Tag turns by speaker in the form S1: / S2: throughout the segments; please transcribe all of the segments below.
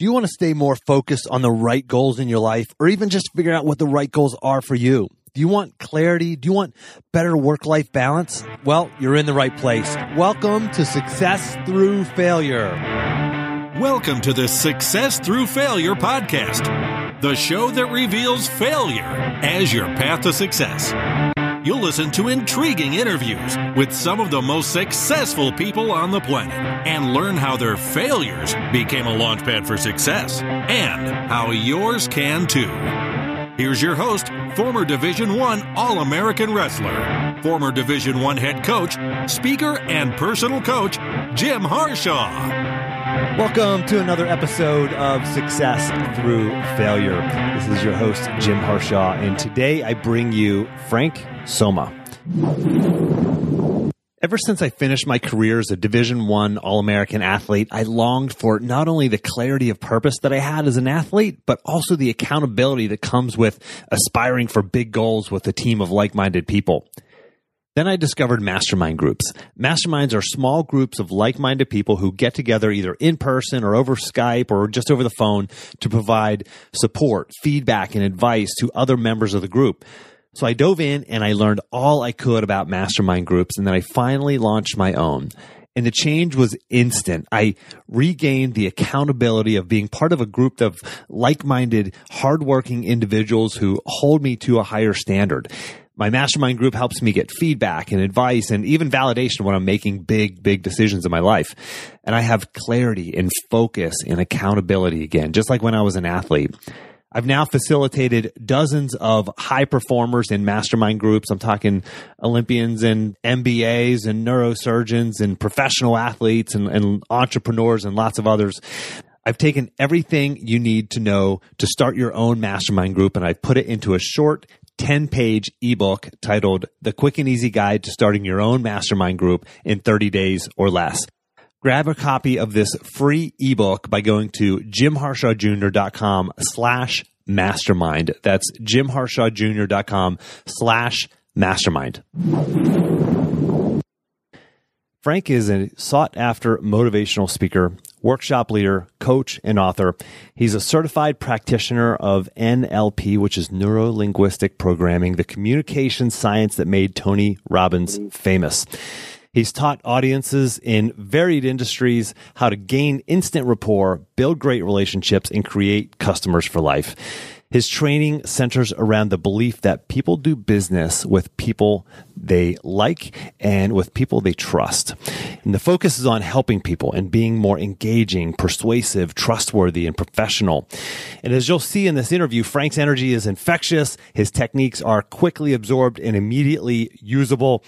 S1: Do you want to stay more focused on the right goals in your life or even just figure out what the right goals are for you? Do you want clarity? Do you want better work life balance? Well, you're in the right place. Welcome to Success Through Failure.
S2: Welcome to the Success Through Failure podcast, the show that reveals failure as your path to success. You'll listen to intriguing interviews with some of the most successful people on the planet and learn how their failures became a launchpad for success and how yours can too. Here's your host, former Division 1 All-American wrestler, former Division 1 head coach, speaker and personal coach, Jim Harshaw.
S1: Welcome to another episode of Success Through Failure. This is your host, Jim Harshaw, and today I bring you Frank Somma. Ever since I finished my career as a Division One All-American athlete, I longed for not only the clarity of purpose that I had as an athlete, but also the accountability that comes with aspiring for big goals with a team of like-minded people. Then I discovered mastermind groups. Masterminds are small groups of like-minded people who get together either in person or over Skype or just over the phone to provide support, feedback, and advice to other members of the group. So I dove in and I learned all I could about mastermind groups and then I finally launched my own. And the change was instant. I regained the accountability of being part of a group of like-minded, hardworking individuals who hold me to a higher standard. My mastermind group helps me get feedback and advice and even validation when I'm making big, big decisions in my life. And I have clarity and focus and accountability again, just like when I was an athlete. I've now facilitated dozens of high performers in mastermind groups. I'm talking Olympians and MBAs and neurosurgeons and professional athletes and, and entrepreneurs and lots of others. I've taken everything you need to know to start your own mastermind group and I've put it into a short 10 page ebook titled The Quick and Easy Guide to Starting Your Own Mastermind Group in 30 Days or Less. Grab a copy of this free ebook by going to jimharshawjr.com slash mastermind. That's jimharshawjr.com slash mastermind. Frank is a sought after motivational speaker, workshop leader, coach, and author. He's a certified practitioner of NLP, which is neuro linguistic programming, the communication science that made Tony Robbins famous. He's taught audiences in varied industries how to gain instant rapport, build great relationships, and create customers for life. His training centers around the belief that people do business with people they like and with people they trust. And the focus is on helping people and being more engaging, persuasive, trustworthy, and professional. And as you'll see in this interview, Frank's energy is infectious. His techniques are quickly absorbed and immediately usable.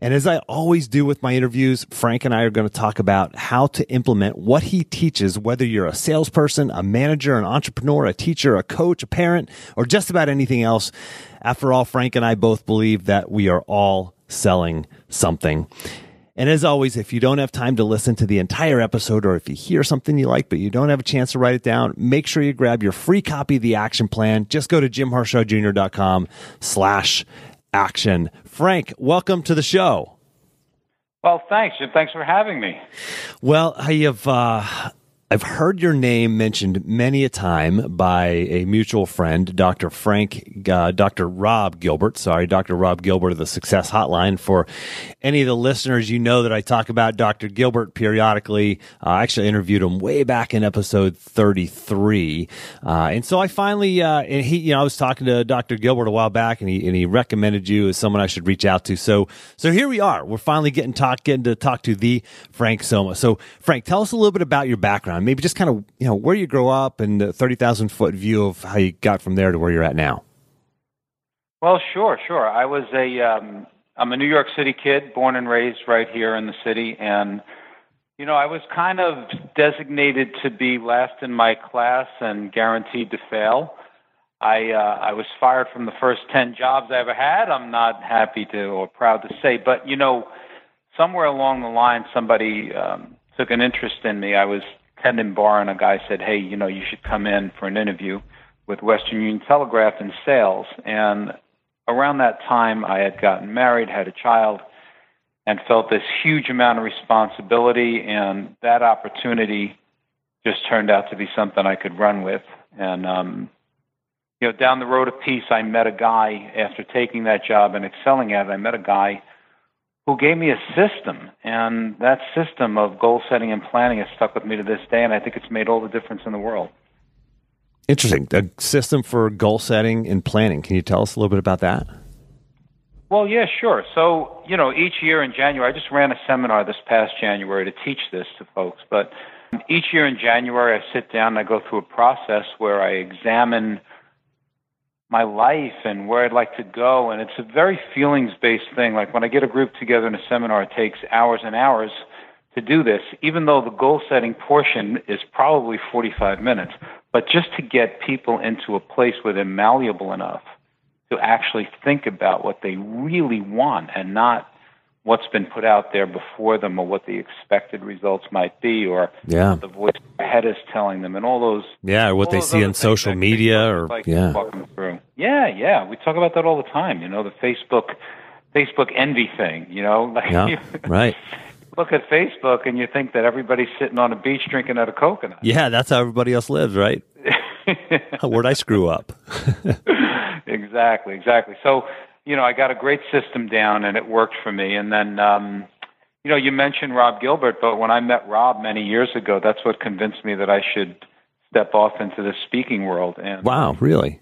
S1: And as I always do with my interviews, Frank and I are going to talk about how to implement what he teaches, whether you're a salesperson, a manager, an entrepreneur, a teacher, a coach, a parent, or just about anything else. After all, Frank and I both believe that we are all selling something. And as always, if you don't have time to listen to the entire episode or if you hear something you like but you don't have a chance to write it down, make sure you grab your free copy of the action plan. Just go to jimharshawjr.com slash action. Frank, welcome to the show.
S3: Well, thanks. and Thanks for having me.
S1: Well, I have uh, I've heard your name mentioned many a time by a mutual friend, Dr. Frank, uh, Dr. Rob Gilbert. Sorry, Dr. Rob Gilbert of the Success Hotline. For any of the listeners, you know that I talk about Dr. Gilbert periodically. Uh, I actually interviewed him way back in episode 33. Uh, and so I finally, uh, and he, you know, I was talking to Dr. Gilbert a while back and he, and he recommended you as someone I should reach out to. So, so here we are. We're finally getting talk, getting to talk to the Frank Somma. So Frank, tell us a little bit about your background background, maybe just kind of you know where you grow up and the thirty thousand foot view of how you got from there to where you're at now.
S3: Well, sure, sure. I was a um, I'm a New York City kid, born and raised right here in the city, and you know I was kind of designated to be last in my class and guaranteed to fail. I uh, I was fired from the first ten jobs I ever had. I'm not happy to or proud to say, but you know, somewhere along the line, somebody um, took an interest in me. I was tending bar, and a guy said, "Hey, you know, you should come in for an interview with Western Union Telegraph in sales." And around that time, I had gotten married, had a child, and felt this huge amount of responsibility, and that opportunity just turned out to be something I could run with. And um, you know, down the road of peace, I met a guy after taking that job and excelling at it. I met a guy who gave me a system, and that system of goal setting and planning has stuck with me to this day, and I think it's made all the difference in the world.
S1: Interesting. A system for goal setting and planning. Can you tell us a little bit about that?
S3: Well, yeah, sure. So, you know, each year in January, I just ran a seminar this past January to teach this to folks, but each year in January, I sit down and I go through a process where I examine my life and where I'd like to go. And it's a very feelings based thing. Like when I get a group together in a seminar, it takes hours and hours to do this, even though the goal setting portion is probably 45 minutes. But just to get people into a place where they're malleable enough to actually think about what they really want and not what's been put out there before them or what the expected results might be or
S1: yeah.
S3: the voice head is telling them and all those
S1: yeah or what they see on social media or
S3: like
S1: yeah.
S3: through. yeah yeah. We talk about that all the time you know the facebook facebook envy thing you know? Like
S1: yeah, right.
S3: Look at facebook and you think that everybody's sitting on a beach drinking out of coconut.
S1: Yeah that's how everybody else lives right? Where'd i screw up?
S3: Exactly exactly. So you know, I got a great system down and it worked for me. And then, um, you know, you mentioned Rob Gilbert, but when I met Rob many years ago, that's what convinced me that I should step off into the speaking world. And
S1: wow, really?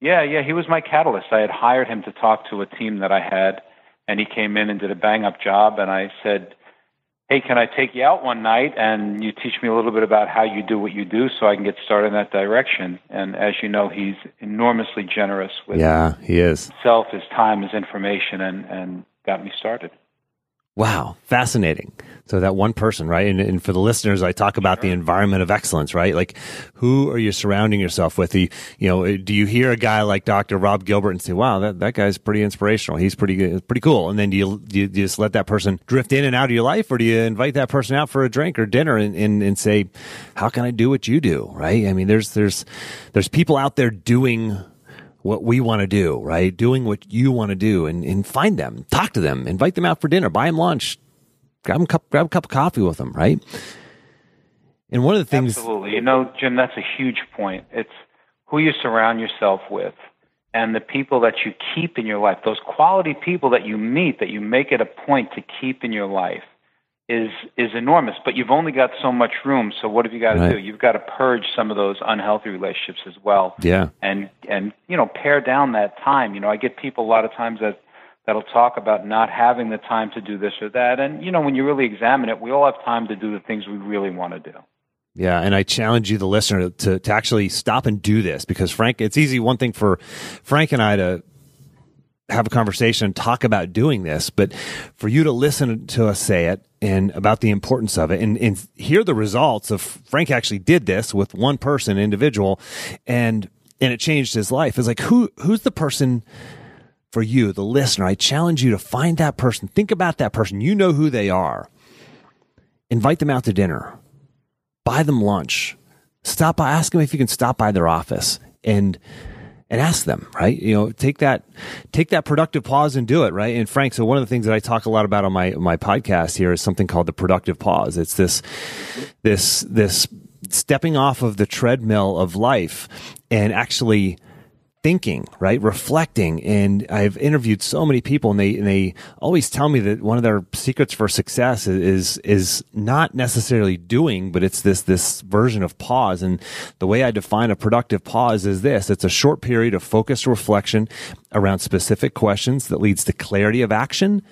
S3: Yeah, yeah, he was my catalyst. I had hired him to talk to a team that I had, and he came in and did a bang up job. And I said, hey, can I take you out one night and you teach me a little bit about how you do what you do so I can get started in that direction? And as you know, he's enormously generous with
S1: yeah, he is.
S3: himself, his time, his information, and, and got me started.
S1: Wow, fascinating. So that one person, right? And, and for the listeners, I talk about sure. the environment of excellence, right? Like, who are you surrounding yourself with? The, you know, do you hear a guy like Dr. Rob Gilbert and say, "Wow, that, that guy's pretty inspirational. He's pretty good pretty cool." And then do you, do you, do you just let that person drift in and out of your life, or do you invite that person out for a drink or dinner and, and, and say, "How can I do what you do?" Right? I mean, there's there's there's people out there doing what we want to do, right? Doing what you want to do and, and find them, talk to them, invite them out for dinner, buy them lunch, grab them cup, grab a cup of coffee with them, right? And one of the things,
S3: absolutely, you know, Jim, that's a huge point. It's who you surround yourself with and the people that you keep in your life, those quality people that you meet, that you make it a point to keep in your life is is enormous. But you've only got so much room. So what have you got to right. do? You've got to purge some of those unhealthy relationships as well.
S1: Yeah.
S3: And and you know pare down that time. You know, I get people a lot of times that that'll talk about not having the time to do this or that. And you know, when you really examine it, we all have time to do the things we really want to do.
S1: Yeah, and I challenge you, the listener, to, to actually stop and do this because Frank, it's easy. One thing for Frank and I to have a conversation and talk about doing this, but for you to listen to us say it and about the importance of it and, and hear the results of Frank actually did this with one person, individual, and and it changed his life. It's like who who's the person for you, the listener? I challenge you to find that person. Think about that person. You know who they are. Invite them out to dinner. Buy them lunch. Stop by, ask them if you can stop by their office and and ask them, right? You know, take that, take that productive pause and do it, right? And Frank, so one of the things that I talk a lot about on my, my podcast here is something called the productive pause. It's this, this, this stepping off of the treadmill of life and actually thinking, right? Reflecting. And I've interviewed so many people and they, and they always tell me that one of their secrets for success is, is not necessarily doing, but it's this, this version of pause. And the way I define a productive pause is this. It's a short period of focused reflection around specific questions that leads to clarity of action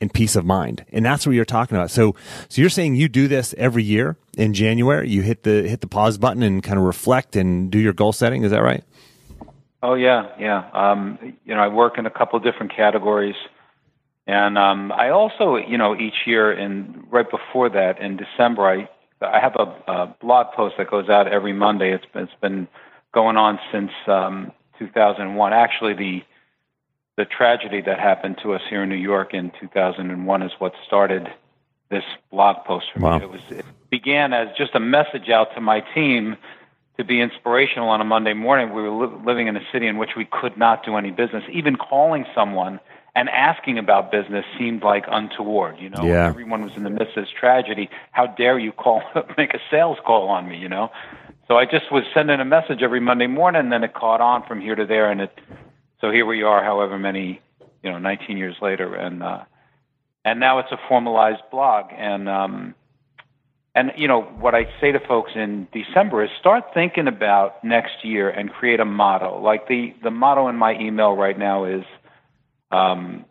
S1: and peace of mind. And that's what you're talking about. So, so you're saying you do this every year in January, you hit the, hit the pause button and kind of reflect and do your goal setting. Is that right?
S3: Oh yeah, yeah. Um, you know, I work in a couple of different categories, and um, I also, you know, each year and right before that in December, I I have a, a blog post that goes out every Monday. It's been, it's been going on since um, 2001. Actually, the the tragedy that happened to us here in New York in 2001 is what started this blog post for
S1: wow.
S3: me. It was it began as just a message out to my team to be inspirational on a Monday morning. We were li- living in a city in which we could not do any business. Even calling someone and asking about business seemed like untoward. You know,
S1: Yeah.
S3: everyone was in the midst of this tragedy. How dare you call, make a sales call on me? You know, so I just was sending a message every Monday morning, and then it caught on from here to there, and it. So here we are, however many, you know, 19 years later, and uh, and now it's a formalized blog, and um, and you know what I say to folks in December is start thinking about next year and create a motto. Like the the motto in my email right now is um,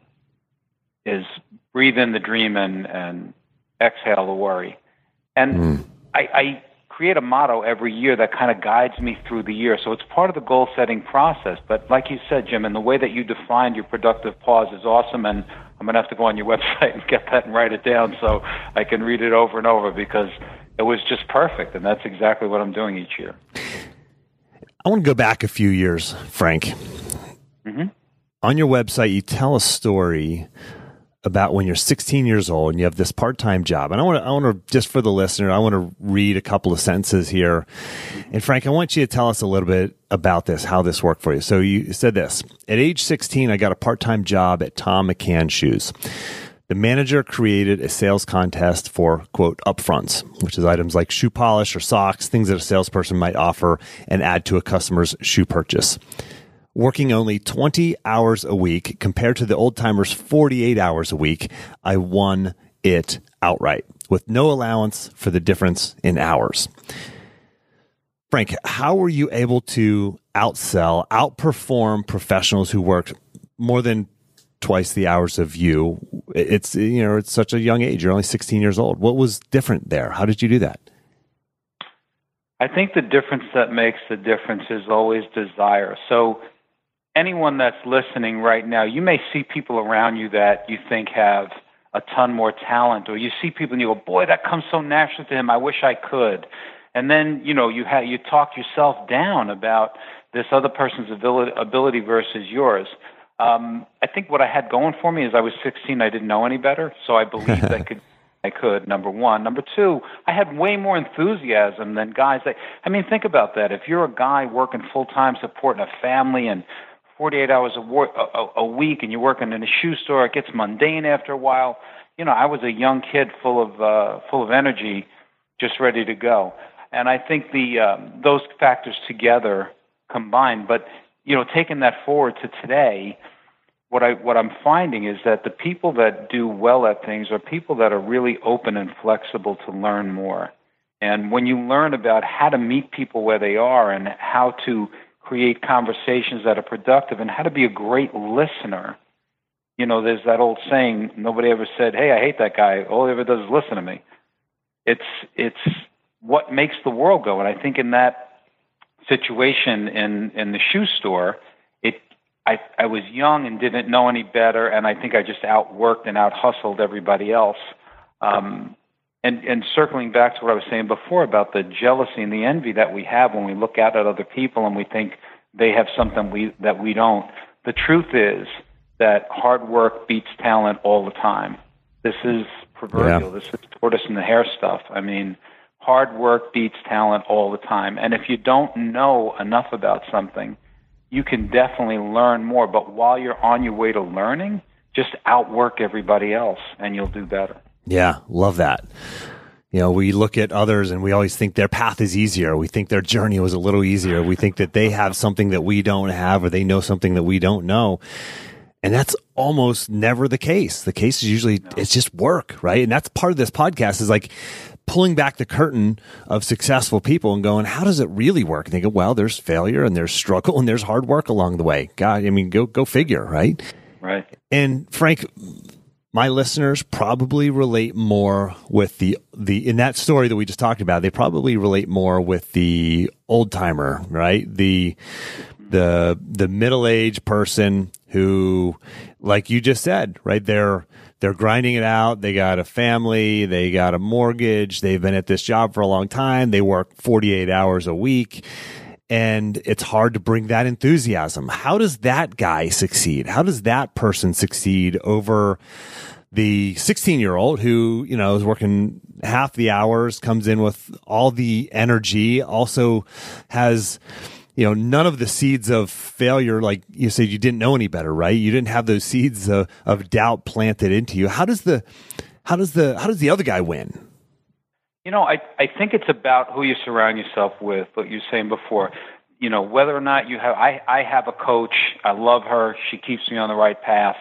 S3: is breathe in the dream and and exhale the worry. And I, I create a motto every year that kind of guides me through the year. So it's part of the goal setting process. But like you said, Jim, and the way that you defined your productive pause is awesome. And I'm going to have to go on your website and get that and write it down so I can read it over and over because it was just perfect. And that's exactly what I'm doing each year.
S1: I want to go back a few years, Frank. Mm-hmm. On your website, you tell a story about when you're 16 years old and you have this part-time job. And I want to, I want to just for the listener, I want to read a couple of sentences here. And Frank, I want you to tell us a little bit about this, how this worked for you. So you said this: at age 16, I got a part-time job at Thom McAn Shoes. The manager created a sales contest for quote upfronts, which is items like shoe polish or socks, things that a salesperson might offer and add to a customer's shoe purchase. Working only 20 hours a week compared to the old timers 48 hours a week, I won it outright with no allowance for the difference in hours. Frank, how were you able to outsell, outperform professionals who worked more than twice the hours of you? It's you know, it's such a young age. You're only 16 years old. What was different there? How did you do that?
S3: I think the difference that makes the difference is always desire. So, anyone that's listening right now, you may see people around you that you think have a ton more talent, or you see people and you go, "Boy, that comes so naturally to him. I wish I could." And then you know you ha- you talk yourself down about this other person's ability, ability versus yours. Um, I think what I had going for me is I was 16. I didn't know any better, so I believed I could I could. Number one. Number two, I had way more enthusiasm than guys. That, I mean, think about that. If you're a guy working full time, supporting a family, and 48 hours a, wor- a, a week, and you're working in a shoe store, it gets mundane after a while. You know, I was a young kid full of uh, full of energy, just ready to go. And I think the um, those factors together combined. But you know, taking that forward to today what I what I'm finding is that the people that do well at things are people that are really open and flexible to learn more. And when you learn about how to meet people where they are and how to create conversations that are productive and how to be a great listener, you know, there's that old saying, nobody ever said, Hey, I hate that guy. All he ever does is listen to me. It's it's what makes the world go. And I think in that situation in, in the shoe store, it I, I was young and didn't know any better, and I think I just outworked and out hustled everybody else. Um, and, and circling back to what I was saying before about the jealousy and the envy that we have when we look out at other people and we think they have something we, that we don't. The truth is that hard work beats talent all the time. This is proverbial.
S1: Yeah.
S3: This is tortoise in the hare stuff. I mean, hard work beats talent all the time. And if you don't know enough about something, you can definitely learn more. But while you're on your way to learning, just outwork everybody else and you'll do better.
S1: Yeah, love that. You know, we look at others and we always think their path is easier. We think their journey was a little easier. We think that they have something that we don't have or they know something that we don't know. And that's almost never the case. The case is usually it's just work, right? And that's part of this podcast is like pulling back the curtain of successful people and going, how does it really work? And they go, well, there's failure and there's struggle and there's hard work along the way. God, I mean, go go figure, right?
S3: Right.
S1: And Frank, my listeners probably relate more with the the in that story that we just talked about. They probably relate more with the old timer, right? The the the middle aged person who, like you just said, right? They're they're grinding it out. They got a family. They got a mortgage. They've been at this job for a long time. They work forty eight hours a week and it's hard to bring that enthusiasm. How does that guy succeed? How does that person succeed over the 16 year old who, you know, is working half the hours, comes in with all the energy, also has, you know, none of the seeds of failure, like you said, you didn't know any better, right? You didn't have those seeds of, of doubt planted into you. How does the, how does the, how does the other guy win?
S3: You know, I, I think it's about who you surround yourself with, what you were saying before. You know, whether or not you have, I, I have a coach. I love her. She keeps me on the right path.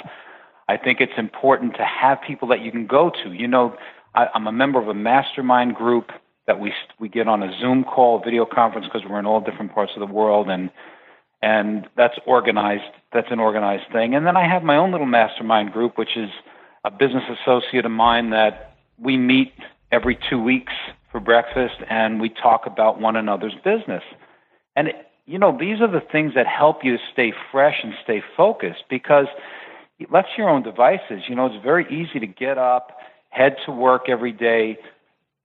S3: I think it's important to have people that you can go to. You know, I, I'm a member of a mastermind group that we we get on a Zoom call, video conference, because we're in all different parts of the world, and and that's organized. That's an organized thing. And then I have my own little mastermind group, which is a business associate of mine that we meet every two weeks for breakfast, and we talk about one another's business. And you know, these are the things that help you stay fresh and stay focused because left to your own devices, you know, it's very easy to get up, head to work every day,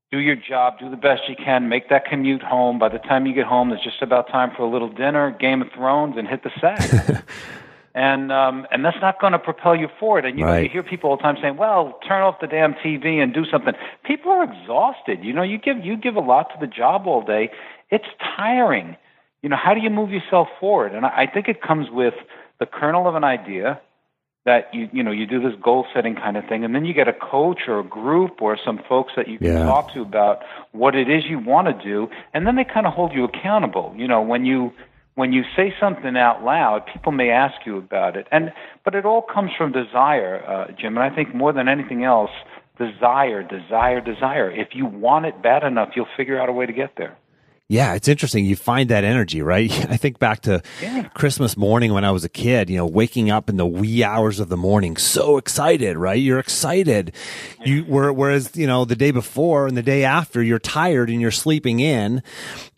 S3: do your job, do the best you can, make that commute home. By the time you get home, it's just about time for a little dinner, Game of Thrones, and hit the set. and um, and that's not going to propel you forward. And you,
S1: right.
S3: know, you hear people all the time saying, "Well, turn off the damn TV and do something." People are exhausted. You know, you give you give a lot to the job all day. It's tiring. You know, how do you move yourself forward? And I, I think it comes with the kernel of an idea, that you you know you do this goal setting kind of thing and then you get a coach or a group or some folks that you can
S1: Yeah.
S3: talk to about what it is you want to do and then they kind of hold you accountable you know when you when you say something out loud people may ask you about it. And but it all comes from desire uh, Jim. And I think more than anything else desire desire desire. If you want it bad enough you'll figure out a way to get there
S1: Yeah, it's interesting. You find that energy, right? I think back to
S3: Yeah.
S1: Christmas morning when I was a kid, you know, waking up in the wee hours of the morning, so excited, right? You're excited. You were, whereas, you know, the day before and the day after, you're tired and you're sleeping in.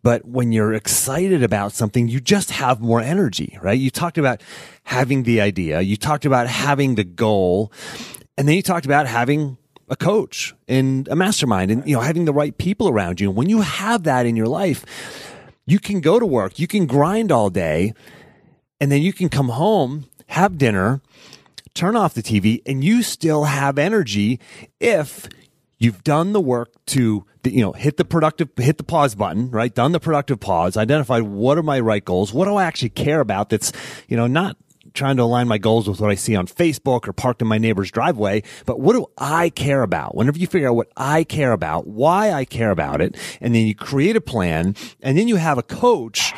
S1: But when you're excited about something, you just have more energy, right? You talked about having the idea. You talked about having the goal. And then you talked about having a coach and a mastermind and, you know, having the right people around you. And when you have that in your life, you can go to work, you can grind all day, and then you can come home, have dinner, turn off the TV, and you still have energy if you've done the work to you know hit the productive hit the pause button right done the productive pause identified what are my right goals what do i actually care about that's you know not trying to align my goals with what i see on facebook or parked in my neighbor's driveway but what do i care about whenever you figure out what i care about why i care about it and then you create a plan and then you have a coach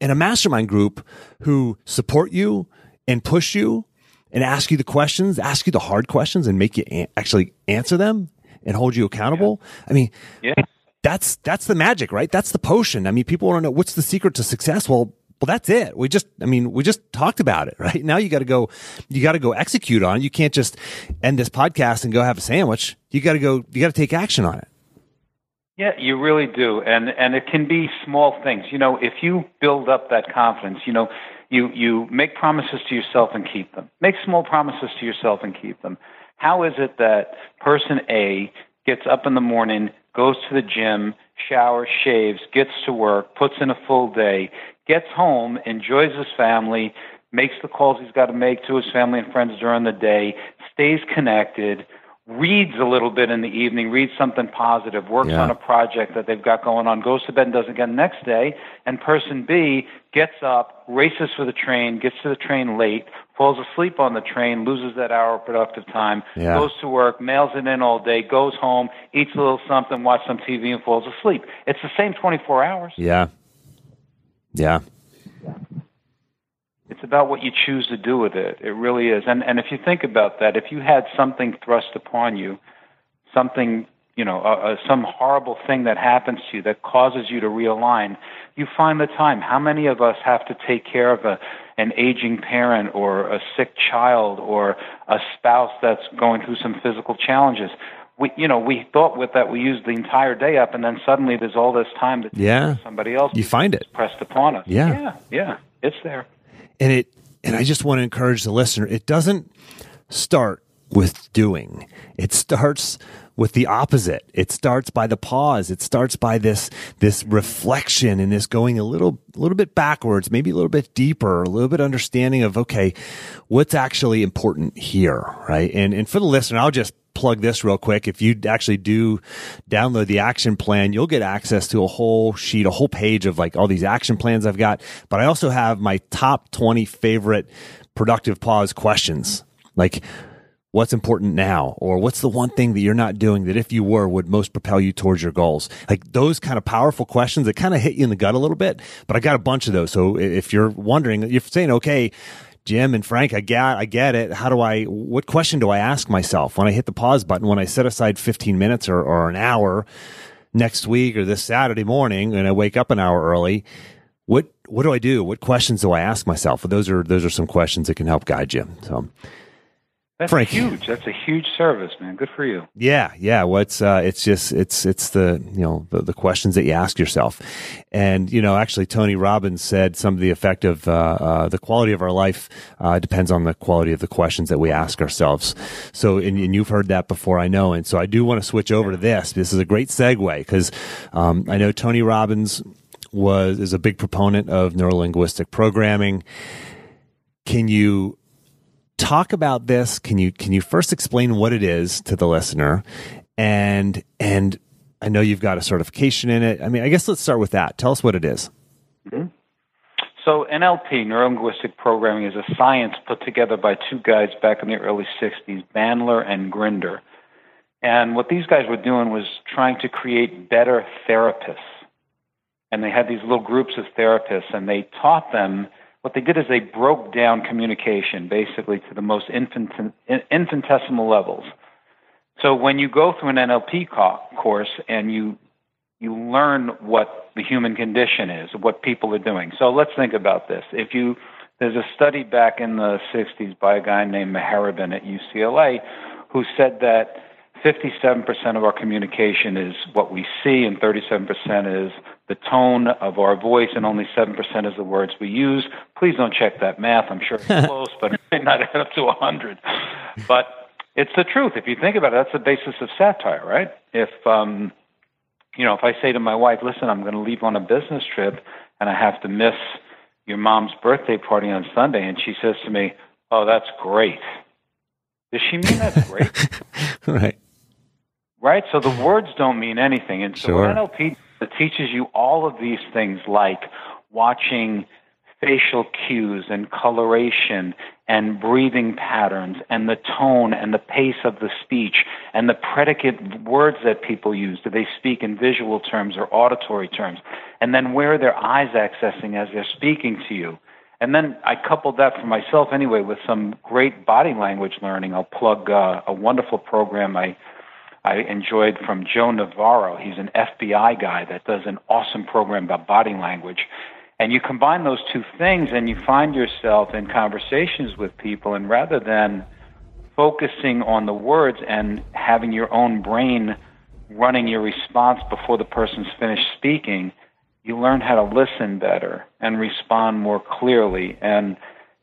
S1: and a mastermind group who support you and push you and ask you the questions, ask you the hard questions and make you a- actually answer them and hold you accountable. I mean,
S3: yeah
S1: that's that's the magic, right? That's the potion. I mean, people want to know what's the secret to success. Well, well, that's it. We just, I mean, we just talked about it, right? Now you got to go, you got to go execute on it. You can't just end this podcast and go have a sandwich. You got to go, you got to take action on it.
S3: Yeah, you really do, and and it can be small things. You know, if you build up that confidence, you know, you you make promises to yourself and keep them. Make small promises to yourself and keep them. How is it that person A gets up in the morning, goes to the gym, showers, shaves, gets to work, puts in a full day, gets home, enjoys his family, makes the calls he's got to make to his family and friends during the day, stays connected, reads a little bit in the evening, reads something positive, works
S1: Yeah.
S3: on a project that they've got going on, goes to bed and does it again the next day, and person B gets up, races for the train, gets to the train late, falls asleep on the train, loses that hour of productive time,
S1: Yeah.
S3: goes to work, mails it in all day, goes home, eats a little something, watches some TV, and falls asleep. It's the same 24 hours.
S1: Yeah. Yeah.
S3: It's about what you choose to do with it. It really is. And and if you think about that, if you had something thrust upon you, something you know, uh, uh, some horrible thing that happens to you that causes you to realign, you find the time. How many of us have to take care of a an aging parent or a sick child or a spouse that's going through some physical challenges? We, you know, we thought with that we used the entire day up, and then suddenly there's all this time that
S1: Yeah.
S3: somebody else
S1: You find it.
S3: pressed upon us.
S1: Yeah.
S3: yeah, yeah, it's there.
S1: and it and I just want to encourage the listener it doesn't start with doing it starts with the opposite it starts by the pause it starts by this this reflection and this going a little a little bit backwards maybe a little bit deeper a little bit understanding of okay what's actually important here right and and for the listener I'll just plug this real quick. If you actually do download the action plan, you'll get access to a whole sheet, a whole page of like all these action plans I've got. But I also have my top 20 favorite productive pause questions. Like, what's important now or what's the one thing that you're not doing that if you were would most propel you towards your goals like those kind of powerful questions that kind of hit you in the gut a little bit but i got a bunch of those so if you're wondering you're saying okay Jim and Frank, I get, I get it. How do I, what question do I ask myself when I hit the pause button, when I set aside 15 minutes or, or an hour next week or this Saturday morning and I wake up an hour early? What, what do I do? What questions do I ask myself? Well, those are, those are some questions that can help guide you. So,
S3: that's Frank. huge. That's a huge service, man. Good for you.
S1: Yeah, yeah. What's well, uh, it's just it's it's the you know the, the, questions that you ask yourself, and you know actually Tony Robbins said some of the effect of uh, uh, the quality of our life uh, depends on the quality of the questions that we ask ourselves. So and, and, you've heard that before, I know, and so I do want to switch over to this. This is a great segue because um, I know Tony Robbins was is a big proponent of neurolinguistic programming. Can you talk about this. Can you can you first explain what it is to the listener, and and I know you've got a certification in it. I mean, I guess let's start with that. Tell us what it is.
S3: Mm-hmm. So NLP, neurolinguistic programming, is a science put together by two guys back in the early '60s, Bandler and Grinder. And what these guys were doing was trying to create better therapists. And they had these little groups of therapists, and they taught them what they did is they broke down communication basically to the most infinitesimal levels. So when you go through an NLP co- course and you you learn what the human condition is, what people are doing. So let's think about this. If you there's a study back in the 60s by a guy named Mehrabian at UCLA who said that 57% of our communication is what we see, and 37% is the tone of our voice, and only 7% is the words we use. Please don't check that math. I'm sure it's close, but it may not add up to 100. But it's the truth. If you think about it, that's the basis of satire, right? If, um, you know, if I say to my wife, listen, I'm going to leave on a business trip and I have to miss your mom's birthday party on Sunday, and she says to me, oh, that's great. Does she mean that's great?
S1: right
S3: right? So the words don't mean anything. And so
S1: sure.
S3: NLP teaches you all of these things like watching facial cues and coloration and breathing patterns and the tone and the pace of the speech and the predicate words that people use. Do they speak in visual terms or auditory terms? And then where are their eyes accessing as they're speaking to you? And then I coupled that for myself anyway with some great body language learning. I'll plug uh, a wonderful program I I enjoyed from Joe Navarro. He's an FBI guy that does an awesome program about body language. And you combine those two things and you find yourself in conversations with people, and rather than focusing on the words and having your own brain running your response before the person's finished speaking, you learn how to listen better and respond more clearly. And,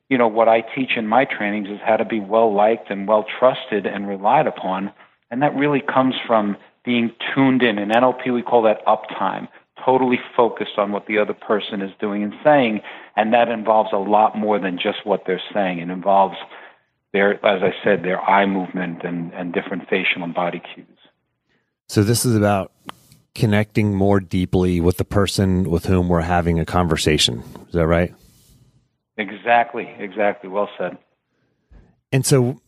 S3: you know, what I teach in my trainings is how to be well liked and well trusted and relied upon and that really comes from being tuned in. In NLP, we call that uptime, totally focused on what the other person is doing and saying. And that involves a lot more than just what they're saying. It involves their, as I said, their eye movement and, and different facial and body cues.
S1: So this is about connecting more deeply with the person with whom we're having a conversation. Is that right?
S3: Exactly, exactly. Well said.
S1: And so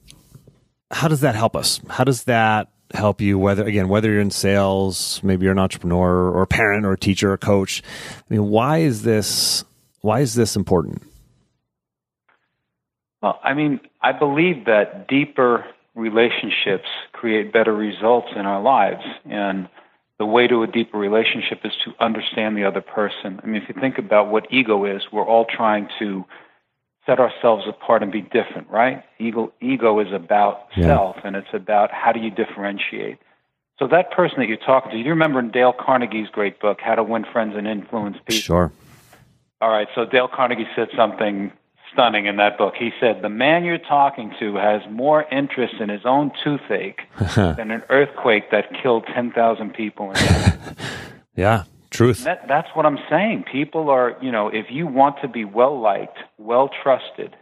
S1: how does that help us? How does that help you whether again whether you're in sales maybe you're an entrepreneur or a parent or a teacher or a coach? I mean why is this why is this important?
S3: Well i mean i believe that deeper relationships create better results in our lives and the way to a deeper relationship is to understand the other person. I mean if you think about what ego is we're all trying to set ourselves apart and be different, right? Ego, ego is about yeah. self, and it's about how do you differentiate. So that person that you're talking to, you remember in Dale Carnegie's great book, How to Win Friends and Influence People?
S1: Sure.
S3: All right, so Dale Carnegie said something stunning in that book. He said, The man you're talking to has more interest in his own toothache than an earthquake that killed 10,000 people.
S1: yeah, Truth.
S3: That, that's what I'm saying. People are, you know, if you want to be well liked, well trusted,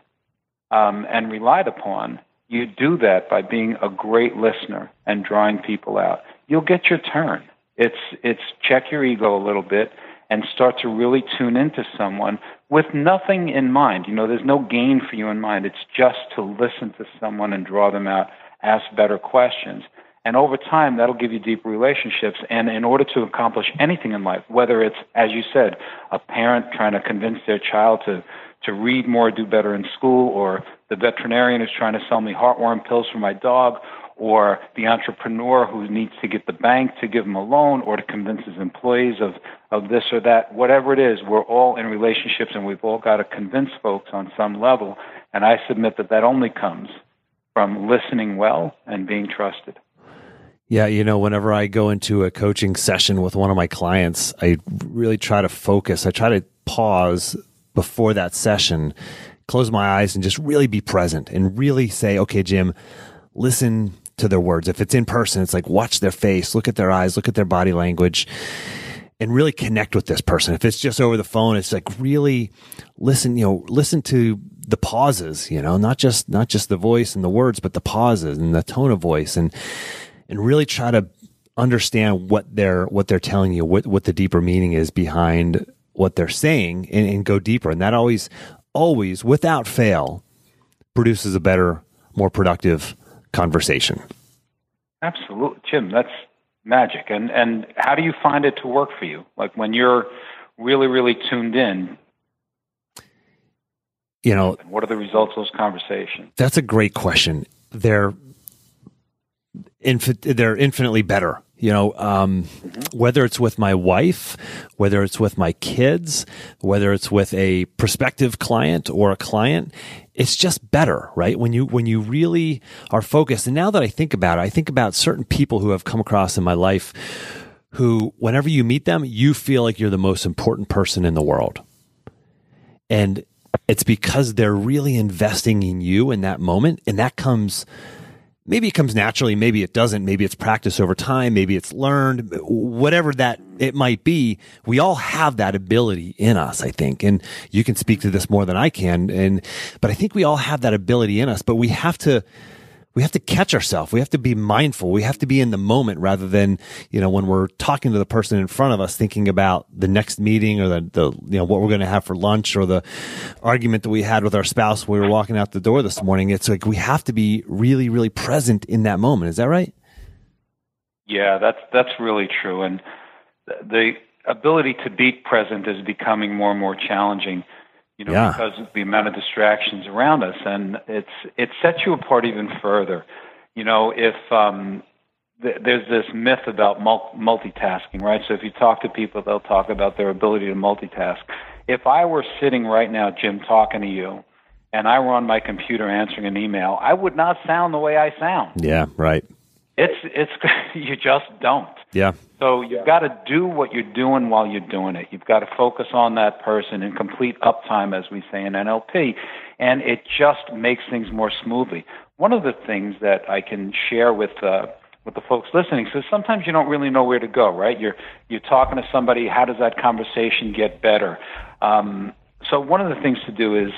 S3: um, and relied upon, you do that by being a great listener and drawing people out. You'll get your turn. It's it's check your ego a little bit and start to really tune into someone with nothing in mind. You know, there's no gain for you in mind. It's just to listen to someone and draw them out, ask better questions. And over time, that'll give you deep relationships. And in order to accomplish anything in life, whether it's, as you said, a parent trying to convince their child to, to read more, do better in school, or the veterinarian who's trying to sell me heartworm pills for my dog, or the entrepreneur who needs to get the bank to give him a loan or to convince his employees of, of this or that, whatever it is, we're all in relationships and we've all got to convince folks on some level. And I submit that that only comes from listening well and being trusted.
S1: Yeah, you know, whenever I go into a coaching session with one of my clients, I really try to focus. I try to pause before that session, close my eyes, and just really be present and really say, okay, Jim, listen to their words. If it's in person, it's like watch their face, look at their eyes, look at their body language and really connect with this person. If it's just over the phone, it's like really listen, you know, listen to the pauses, you know, not just not just the voice and the words, but the pauses and the tone of voice and and really try to understand what they're what they're telling you, what what the deeper meaning is behind what they're saying and, and go deeper. And that always always without fail produces a better, more productive conversation.
S3: Absolutely, Jim. That's magic. And and how do you find it to work for you? Like when you're really really tuned in.
S1: You know,
S3: what are the results of those conversations?
S1: That's a great question. They're they're infinitely better you know um, whether it's with my wife whether it's with my kids whether it's with a prospective client or a client it's just better right? When you when you really are focused. And now that i think about it i think about certain people who have come across in my life who whenever you meet them you feel like you're the most important person in the world. And it's because they're really investing in you in that moment and that comes maybe it comes naturally, maybe it doesn't, maybe it's practice over time, maybe it's learned, whatever that it might be. We all have that ability in us, I think. And you can speak to this more than I can. And, but I think we all have that ability in us, but we have to, we have to catch ourselves. We have to be mindful. We have to be in the moment rather than, you know, when we're talking to the person in front of us, thinking about the next meeting or the, the you know, what we're going to have for lunch or the argument that we had with our spouse when we were walking out the door this morning. It's like we have to be really, really present in that moment. Is that right?
S3: Yeah, that's, that's really true. And the ability to be present is becoming more and more challenging you know, yeah. because of the amount of distractions around us, and it's it sets you apart even further. You know, if um, th- there's this myth about mul- multitasking, right? So if you talk to people, they'll talk about their ability to multitask. If I were sitting right now, Jim, talking to you, and I were on my computer answering an email, I would not sound the way I sound.
S1: Yeah, right.
S3: It's it's you just don't.
S1: Yeah.
S3: So you've got to do what you're doing while you're doing it. You've got to focus on that person in complete uptime, as we say in NLP, and it just makes things more smoothly. One of the things that I can share with uh, with the folks listening, so sometimes you don't really know where to go, right? You're you're talking to somebody. How does that conversation get better? Um, so one of the things to do is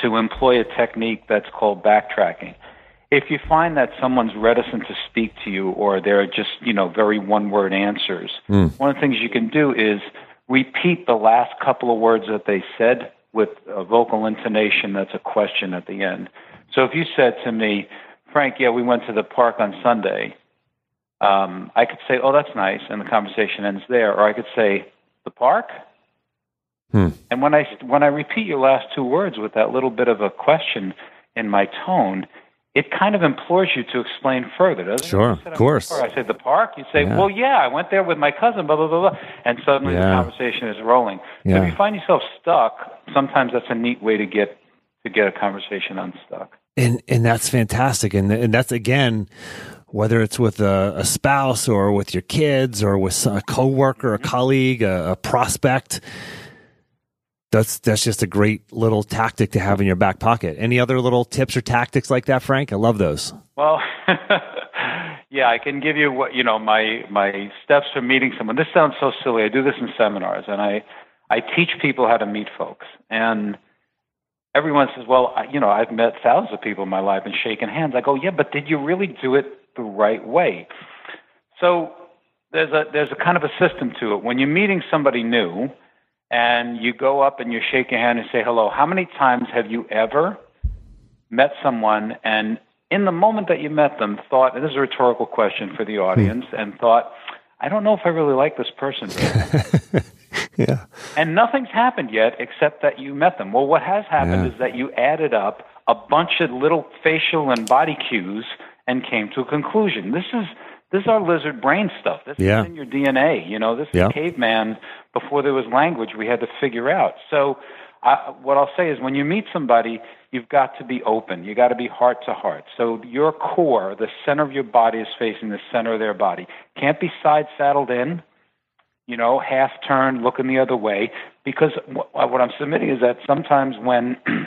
S3: to employ a technique that's called backtracking if you find that someone's reticent to speak to you or they're just, you know, very one word answers, mm. one of the things you can do is repeat the last couple of words that they said with a vocal intonation that's a question at the end. So if you said to me, Frank, yeah, we went to the park on Sunday, um, I could say, oh, that's nice, and the conversation ends there. Or I could say, the park? Hmm. And when I, when I repeat your last two words with that little bit of a question in my tone, it kind of implores you to explain further, doesn't
S1: sure,
S3: it?
S1: Sure, of course.
S3: I say the park. You say, yeah. well, yeah, I went there with my cousin, blah blah blah blah, and suddenly yeah. the conversation is rolling. Yeah. So if you find yourself stuck, sometimes that's a neat way to get to get a conversation unstuck.
S1: And and that's fantastic, and and that's again. Whether it's with a, a spouse or with your kids or with a coworker, a mm-hmm. colleague, a, a prospect, that's that's just a great little tactic to have in your back pocket. Any other little tips or tactics like that, Frank? I love those.
S3: Well, yeah, I can give you what you know my my steps for meeting someone. This sounds so silly. I do this in seminars, and I I teach people how to meet folks. And everyone says, "Well, I- you know, I've met thousands of people in my life and shaken hands." I go, "Yeah, but did you really do it the right way?" So there's a there's a kind of a system to it. When you're meeting somebody new, and you go up and you shake your hand and say hello, how many times have you ever met someone and in the moment that you met them thought, and this is a rhetorical question for the audience, hmm. and thought, I don't know if I really like this person.
S1: Yeah.
S3: and nothing's happened yet except that you met them. Well, what has happened
S1: Yeah.
S3: is that you added up a bunch of little facial and body cues and came to a conclusion. This is this is our lizard brain stuff. This
S1: Yeah.
S3: is in your DNA. You know, this
S1: Yeah.
S3: is caveman before there was language. We had to figure out. So, uh, what I'll say is, when you meet somebody, you've got to be open. You got to be heart to heart. So your core, the center of your body, is facing the center of their body. Can't be side saddled in you know, half turned, looking the other way. Because wh- what I'm submitting is that sometimes when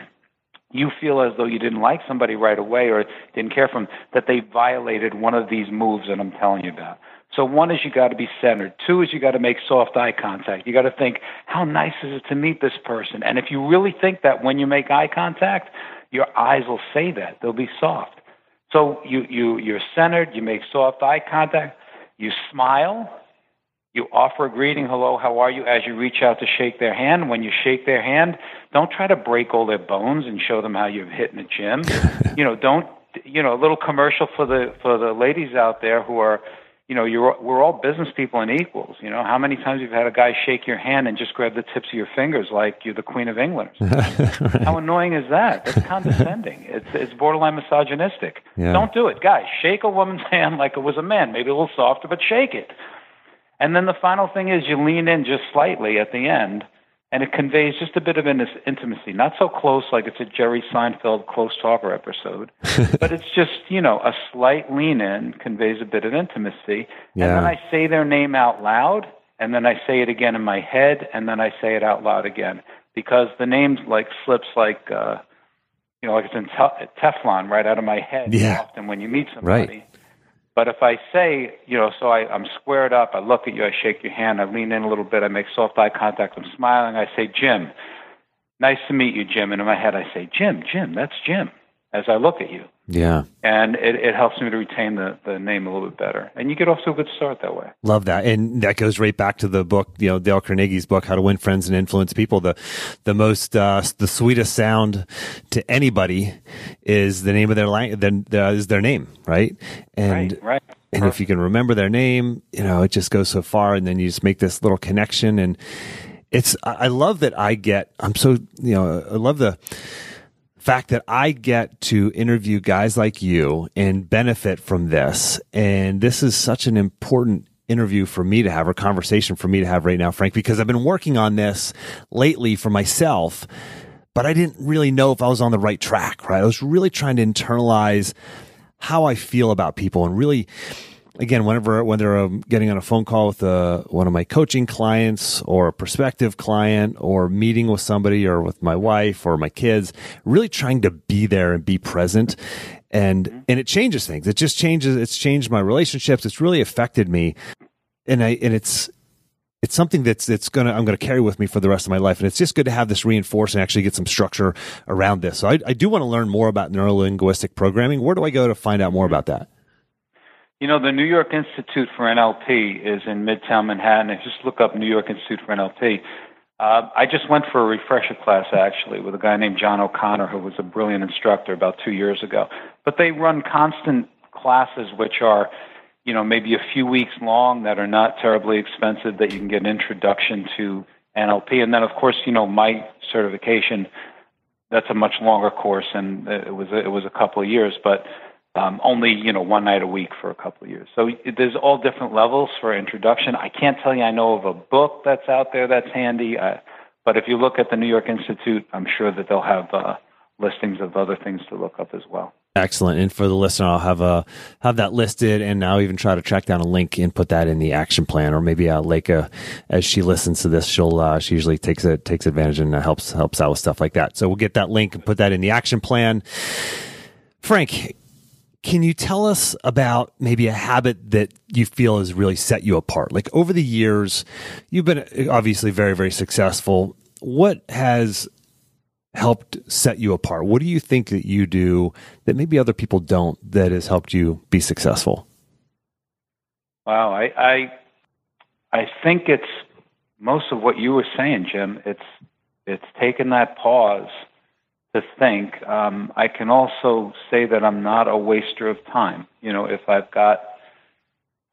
S3: you feel as though you didn't like somebody right away or didn't care for them, that they violated one of these moves that I'm telling you about. So one is you got to be centered. Two is you got to make soft eye contact. You got to think, how nice is it to meet this person? And if you really think that when you make eye contact, your eyes will say that. They'll be soft. So you you you're centered. You make soft eye contact. You smile. You offer a greeting, hello, how are you, as you reach out to shake their hand. When you shake their hand, don't try to break all their bones and show them how you've hit in the gym. you know, don't you know, a little commercial for the for the ladies out there who are you know, you're we're all business people and equals. You know, how many times you've had a guy shake your hand and just grab the tips of your fingers like you're the Queen of England? something? How annoying is that? That's condescending. It's it's borderline misogynistic.
S1: Yeah.
S3: Don't do it, guys. Shake a woman's hand like it was a man. Maybe a little softer, but shake it. And then the final thing is you lean in just slightly at the end, and it conveys just a bit of in- intimacy. Not so close like it's a Jerry Seinfeld close talker episode, but it's just, you know, a slight lean in conveys a bit of intimacy.
S1: Yeah.
S3: And then I say their name out loud, and then I say it again in my head, and then I say it out loud again. Because the name like slips like, uh, you know, like it's in te- Teflon right out of my head
S1: Yeah.
S3: often when you meet somebody.
S1: Right.
S3: But if I say, you know, so I, I'm squared up, I look at you, I shake your hand, I lean in a little bit, I make soft eye contact, I'm smiling, I say, Jim, nice to meet you, Jim. And in my head, I say, Jim, Jim, that's Jim, as I look at you.
S1: Yeah.
S3: And it, it helps me to retain the, the name a little bit better. And you get off to a good start that way.
S1: Love that. And that goes right back to the book, you know, Dale Carnegie's book, How to Win Friends and Influence People. The, the most, uh, the sweetest sound to anybody is the name of their uh, is their name, right? And,
S3: right, right.
S1: and if you can remember their name, you know, it just goes so far and then you just make this little connection. And it's, I love that I get, I'm so, you know, I love the, fact that I get to interview guys like you and benefit from this. And this is such an important interview for me to have or conversation for me to have right now, Frank, because I've been working on this lately for myself, but I didn't really know if I was on the right track, right? I was really trying to internalize how I feel about people and really again, whenever whether I'm getting on a phone call with uh, one of my coaching clients or a prospective client or meeting with somebody or with my wife or my kids, really trying to be there and be present. And and it changes things. It just changes. It's changed my relationships. It's really affected me. And I and it's it's something that's it's gonna I'm gonna carry with me for the rest of my life, and it's just good to have this reinforced and actually get some structure around this. So I, I do want to learn more about neurolinguistic programming. Where do I go to find out more about that?
S3: You know, the New York Institute for NLP is in Midtown Manhattan. If you just look up New York Institute for NLP. Uh, I just went for a refresher class actually with a guy named John O'Connor, who was a brilliant instructor about two years ago. But they run constant classes which are, you know, maybe a few weeks long that are not terribly expensive that you can get an introduction to NLP. And then, of course, you know, my certification, that's a much longer course and it was, it was a couple of years, but um, only you know one night a week for a couple of years. So there's all different levels for introduction. I can't tell you I know of a book that's out there that's handy, uh, but if you look at the New York Institute, I'm sure that they'll have uh, listings of other things to look up as well.
S1: Excellent. And for the listener, I'll have uh, have that listed, and I'll even try to track down a link and put that in the action plan, or maybe uh, Leica, as she listens to this, she'll uh, she usually takes it takes advantage and uh, helps helps out with stuff like that. So we'll get that link and put that in the action plan. Frank, can you tell us about maybe a habit that you feel has really set you apart? Like over the years, you've been uh, obviously very, very successful. What has helped set you apart? What do you think that you do that maybe other people don't that has helped you be successful?
S3: Wow, I I, I think it's most of what you were saying, Jim. It's it's taken that pause to think. Um, I can also say that I'm not a waster of time. You know, if I've got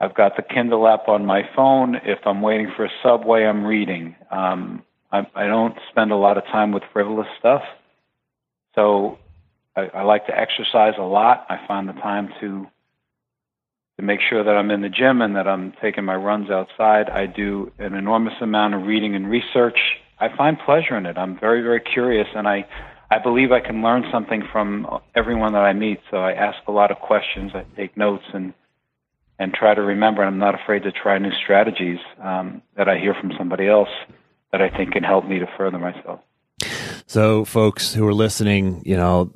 S3: I've got the Kindle app on my phone. If I'm waiting for a subway, I'm reading. Um, I, I don't spend a lot of time with frivolous stuff. So I, I like to exercise a lot. I find the time to to make sure that I'm in the gym and that I'm taking my runs outside. I do an enormous amount of reading and research. I find pleasure in it. I'm very, very curious, and I, I believe I can learn something from everyone that I meet. So I ask a lot of questions. I take notes and and try to remember. And I'm not afraid to try new strategies um, that I hear from somebody else that I think can help me to further myself.
S1: So, folks who are listening, you know,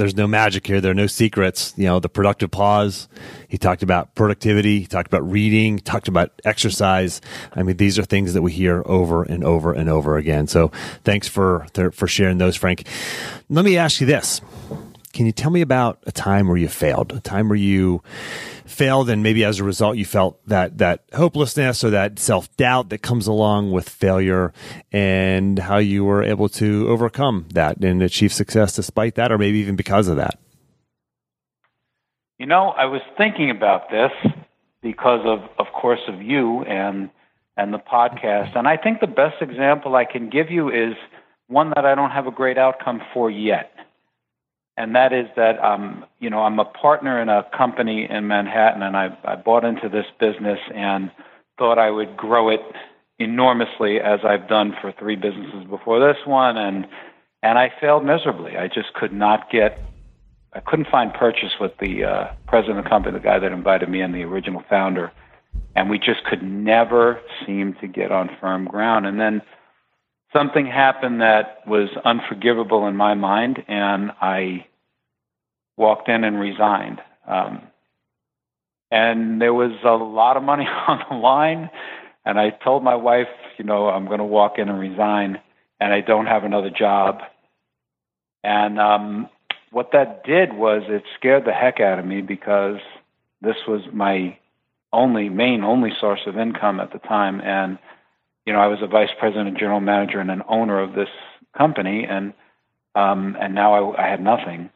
S1: there's no magic here. There are no secrets. You know, the productive pause. He talked about productivity. He talked about reading. He talked about exercise. I mean, these are things that we hear over and over and over again. So, thanks for for sharing those, Frank. Let me ask you this: Can you tell me about a time where you failed? A time where you failed and maybe as a result you felt that that hopelessness or that self-doubt that comes along with failure and how you were able to overcome that and achieve success despite that or maybe even because of that?
S3: You know i was thinking about this because of of course of you and and the podcast. And i think the best example i can give you is one that i don't have a great outcome for yet and that is that um, you know I'm a partner in a company in Manhattan, and I, I bought into this business and thought I would grow it enormously as I've done for three businesses before this one, and and I failed miserably. I just could not get, I couldn't find purchase with the uh, president of the company, the guy that invited me and the original founder, and we just could never seem to get on firm ground. And then something happened that was unforgivable in my mind, and I walked in and resigned. Um, and there was a lot of money on the line. And I told my wife, you know, I'm going to walk in and resign, and I don't have another job. And um, what that did was it scared the heck out of me because this was my only main only source of income at the time and you know I was a vice president general manager and an owner of this company and um and now I, I had nothing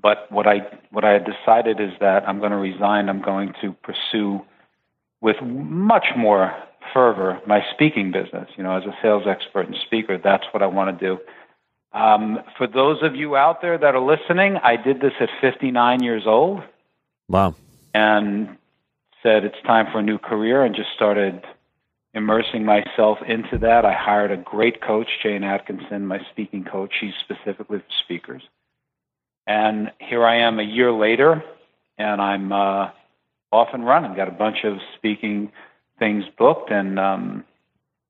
S3: but what I what I had decided is that I'm going to resign. I'm going to pursue with much more fervor my speaking business. You know, as a sales expert and speaker, that's what I want to do. Um, for those of you out there that are listening, I did this at 59 years old.
S1: Wow.
S3: And said it's time for a new career and just started immersing myself into that. I hired a great coach, Jane Atkinson, my speaking coach. She's specifically for speakers. And here I am a year later, and I'm uh, off and running. Got a bunch of speaking things booked, and um,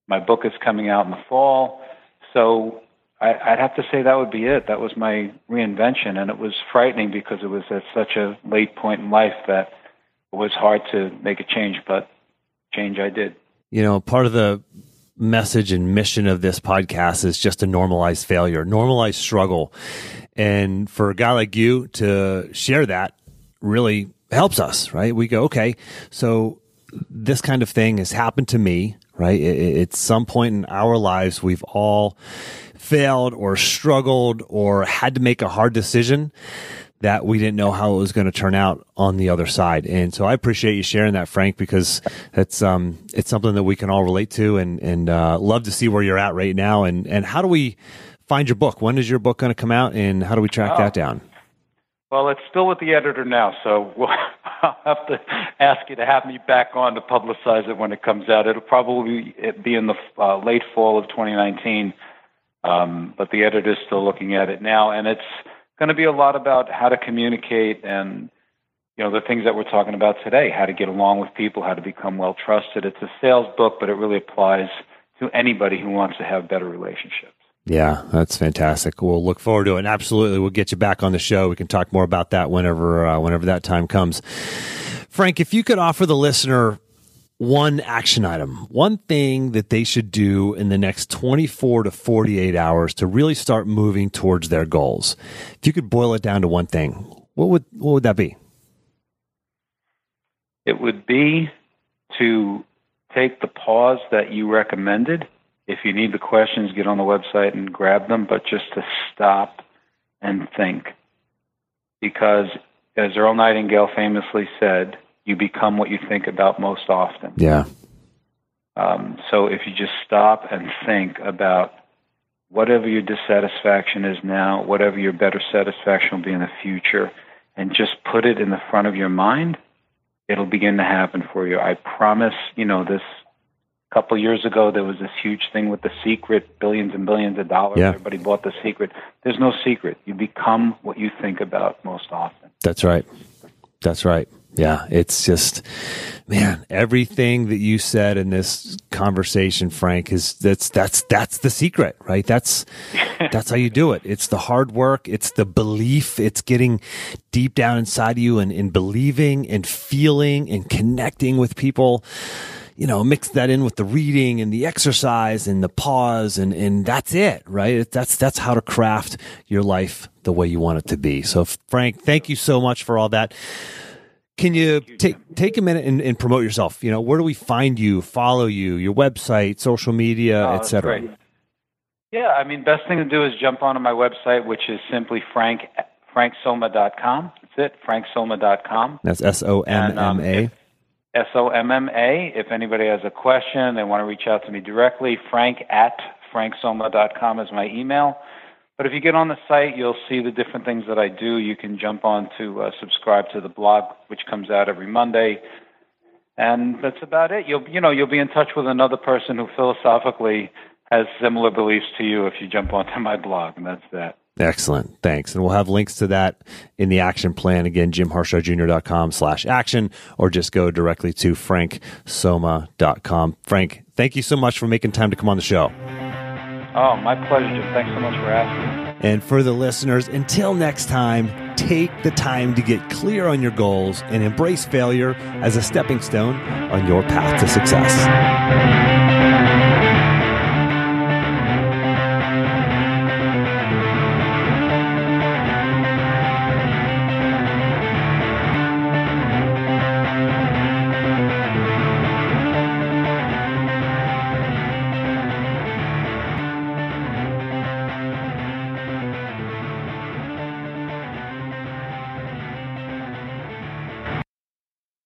S3: my book is coming out in the fall. So I, I'd have to say that would be it. That was my reinvention, and it was frightening because it was at such a late point in life that it was hard to make a change, but change I did.
S1: You know, part of the message and mission of this podcast is just to normalize failure, normalize struggle. And for a guy like you to share that really helps us, right? We go, okay, so this kind of thing has happened to me, right? At some point in our lives, we've all failed or struggled or had to make a hard decision that we didn't know how it was going to turn out on the other side. And so I appreciate you sharing that, Frank, because it's um it's something that we can all relate to and and uh, love to see where you're at right now. And and how do we find your book? When is your book going to come out, and how do we track oh. that down?
S3: Well, it's still with the editor now, so we'll I'll have to ask you to have me back on to publicize it when it comes out. It'll probably be in the uh, late fall of 2019, um, but the editor's still looking at it now, and it's going to be a lot about how to communicate and you know the things that we're talking about today how to get along with people how to become well trusted it's a sales book but it really applies to anybody who wants to have better relationships
S1: yeah, that's fantastic. We'll look forward to it. And absolutely, we'll get you back on the show. We can talk more about that whenever uh, whenever that time comes. Frank, if you could offer the listener one action item, one thing that they should do in the next 24 to 48 hours to really start moving towards their goals. If you could boil it down to one thing, what would what would that be?
S3: It would be to take the pause that you recommended. If you need the questions, get on the website and grab them, but just to stop and think. Because as Earl Nightingale famously said, you become what you think about most often.
S1: Yeah.
S3: Um, so if you just stop and think about whatever your dissatisfaction is now, whatever your better satisfaction will be in the future, and just put it in the front of your mind, it'll begin to happen for you. I promise, you know, this couple years ago there was this huge thing with the secret, billions and billions of dollars.
S1: Yeah.
S3: Everybody bought the secret. There's no secret. You become what you think about most often.
S1: That's right. That's right. Yeah, it's just man, everything that you said in this conversation, Frank, is that's that's that's the secret, right? That's that's how you do it. It's the hard work, it's the belief, it's getting deep down inside you and, and believing and feeling and connecting with people. You know, mix that in with the reading and the exercise and the pause and, and that's it, right? That's that's how to craft your life the way you want it to be. So Frank, thank you so much for all that. Can you take take a minute and, and, promote yourself? You know, where do we find you, follow you, your website, social media,
S3: Oh,
S1: etc.
S3: Yeah, I mean, best thing to do is jump onto my website, which is simply frank franksomma.com. That's it, franksomma.com.
S1: That's S O M M A.
S3: Um, S O M M A. If anybody has a question, they want to reach out to me directly, frank at franksomma.com is my email. But if you get on the site, you'll see the different things that I do. You can jump on to uh, subscribe to the blog, which comes out every Monday. And that's about it. You'll, you know, you'll be in touch with another person who philosophically has similar beliefs to you if you jump onto my blog, and that's that.
S1: Excellent. Thanks. And we'll have links to that in the action plan. Again, jimharshawjr.com slash action, or just go directly to franksomma.com. Frank, thank you so much for making time to come on the show.
S3: Oh, my pleasure. Thanks so much for asking.
S1: And for the listeners, until next time, take the time to get clear on your goals and embrace failure as a stepping stone on your path to success.